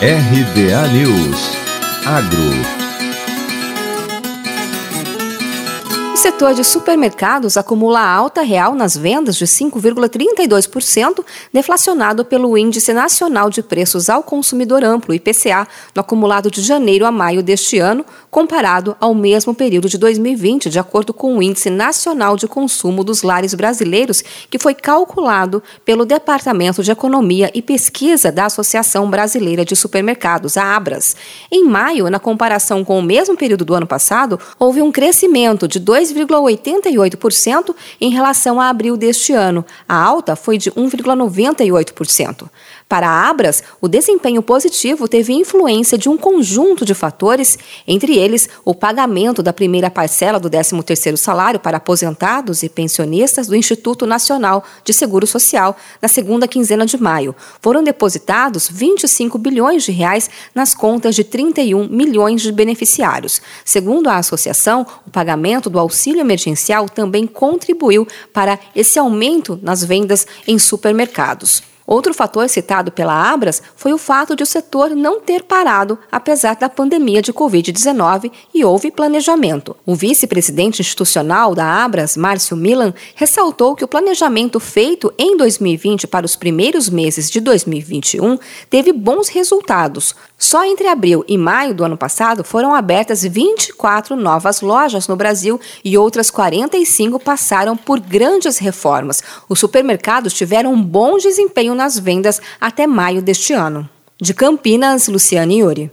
RBA News. Agro setor de supermercados acumula alta real nas vendas de 5,32%, deflacionado pelo Índice Nacional de Preços ao Consumidor Amplo, IPCA, no acumulado de janeiro a maio deste ano, comparado ao mesmo período de 2020, de acordo com o Índice Nacional de Consumo dos Lares Brasileiros, que foi calculado pelo Departamento de Economia e Pesquisa da Associação Brasileira de Supermercados, a Abras. Em maio, na comparação com o mesmo período do ano passado, houve um crescimento de 2 2,88% em relação a abril deste ano. A alta foi de 1,98%. Para a Abras, o desempenho positivo teve influência de um conjunto de fatores, entre eles o pagamento da primeira parcela do 13º salário para aposentados e pensionistas do Instituto Nacional de Seguro Social na segunda quinzena de maio. Foram depositados 25 bilhões de reais nas contas de 31 milhões de beneficiários. Segundo a associação, o pagamento do auxílio emergencial também contribuiu para esse aumento nas vendas em supermercados. Outro fator citado pela Abras foi o fato de o setor não ter parado apesar da pandemia de Covid-19 e houve planejamento. O vice-presidente institucional da Abras, Márcio Milan, ressaltou que o planejamento feito em 2020 para os primeiros meses de 2021 teve bons resultados. Só entre abril e maio do ano passado foram abertas 24 novas lojas no Brasil e outras 45 passaram por grandes reformas. Os supermercados tiveram um bom desempenho nas vendas até maio deste ano. De Campinas, Luciane Iori.